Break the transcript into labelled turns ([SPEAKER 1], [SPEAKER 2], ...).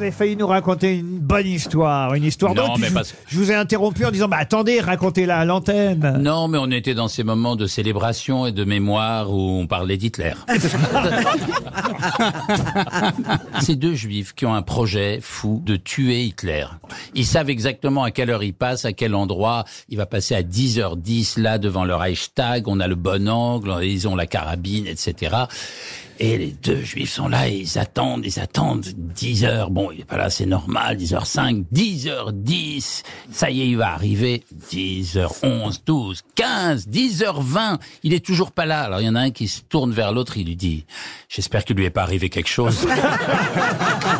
[SPEAKER 1] Vous avez failli nous raconter une bonne histoire, une histoire
[SPEAKER 2] Non,
[SPEAKER 1] d'autre.
[SPEAKER 2] mais
[SPEAKER 1] je,
[SPEAKER 2] parce-
[SPEAKER 1] je vous ai interrompu en disant, bah attendez, racontez-la à l'antenne.
[SPEAKER 2] Non, mais on était dans ces moments de célébration et de mémoire où on parlait d'Hitler. Ces deux juifs qui ont un projet fou de tuer Hitler. Ils savent exactement à quelle heure il passe, à quel endroit. Il va passer à 10h10 là devant le Reichstag. On a le bon angle, ils ont la carabine, etc. Et les deux juifs sont là et ils attendent, ils attendent 10 heures. Bon, il est pas là, c'est normal, 10h05, 10h10. Ça y est, il va arriver. 10h11, 12, 15, 10h20. Il est toujours pas là. Alors il y en a un qui se tourne vers l'autre, il lui dit, j'espère qu'il lui est pas arrivé quelque chose.